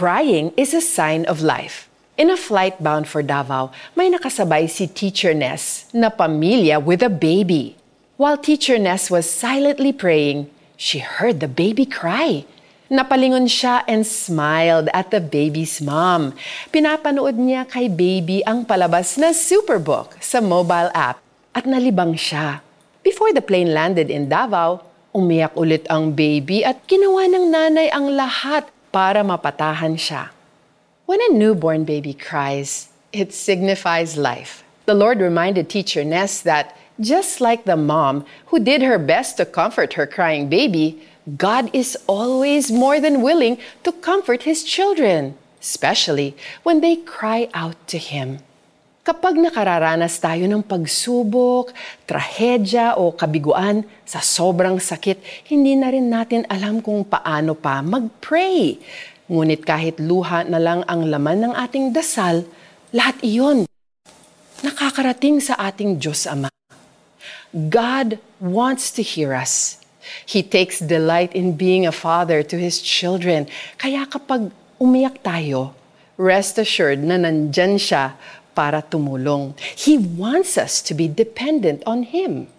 Crying is a sign of life. In a flight bound for Davao, may nakasabay si Teacher Ness na pamilya with a baby. While Teacher Ness was silently praying, she heard the baby cry. Napalingon siya and smiled at the baby's mom. Pinapanood niya kay baby ang palabas na Superbook sa mobile app at nalibang siya. Before the plane landed in Davao, umiyak ulit ang baby at ginawa ng nanay ang lahat para mapatahan siya. When a newborn baby cries, it signifies life. The Lord reminded teacher Ness that just like the mom who did her best to comfort her crying baby, God is always more than willing to comfort his children, especially when they cry out to him. Kapag nakararanas tayo ng pagsubok, trahedya o kabiguan sa sobrang sakit, hindi na rin natin alam kung paano pa mag-pray. Ngunit kahit luha na lang ang laman ng ating dasal, lahat iyon nakakarating sa ating Diyos Ama. God wants to hear us. He takes delight in being a father to His children. Kaya kapag umiyak tayo, rest assured na nandyan siya para tumulong. He wants us to be dependent on Him.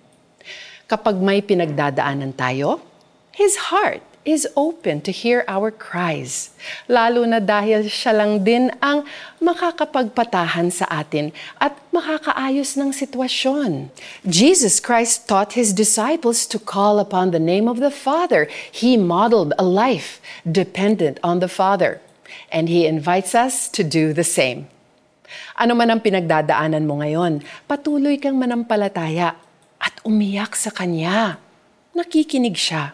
Kapag may pinagdadaanan tayo, His heart is open to hear our cries. Lalo na dahil siya lang din ang makakapagpatahan sa atin at makakaayos ng sitwasyon. Jesus Christ taught His disciples to call upon the name of the Father. He modeled a life dependent on the Father. And He invites us to do the same. Ano man ang pinagdadaanan mo ngayon, patuloy kang manampalataya at umiyak sa Kanya. Nakikinig siya.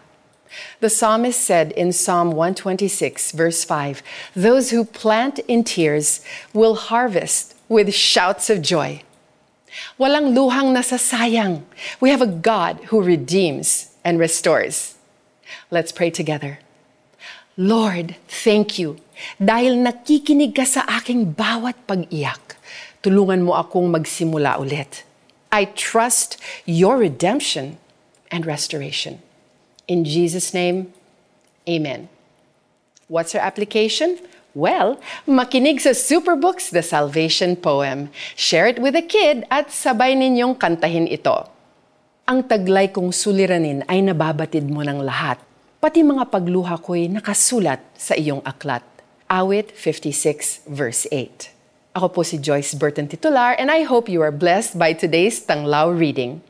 The psalmist said in Psalm 126, verse 5, Those who plant in tears will harvest with shouts of joy. Walang luhang nasasayang. We have a God who redeems and restores. Let's pray together. Lord, thank you dahil nakikinig ka sa aking bawat pag-iyak. Tulungan mo akong magsimula ulit. I trust your redemption and restoration. In Jesus' name, Amen. What's our application? Well, makinig sa Superbooks The Salvation Poem. Share it with a kid at sabay ninyong kantahin ito. Ang taglay kong suliranin ay nababatid mo ng lahat. Pati mga pagluha ko'y nakasulat sa iyong aklat. Awit 56 verse 8. Ako po si Joyce Burton Titular and I hope you are blessed by today's Tanglaw reading.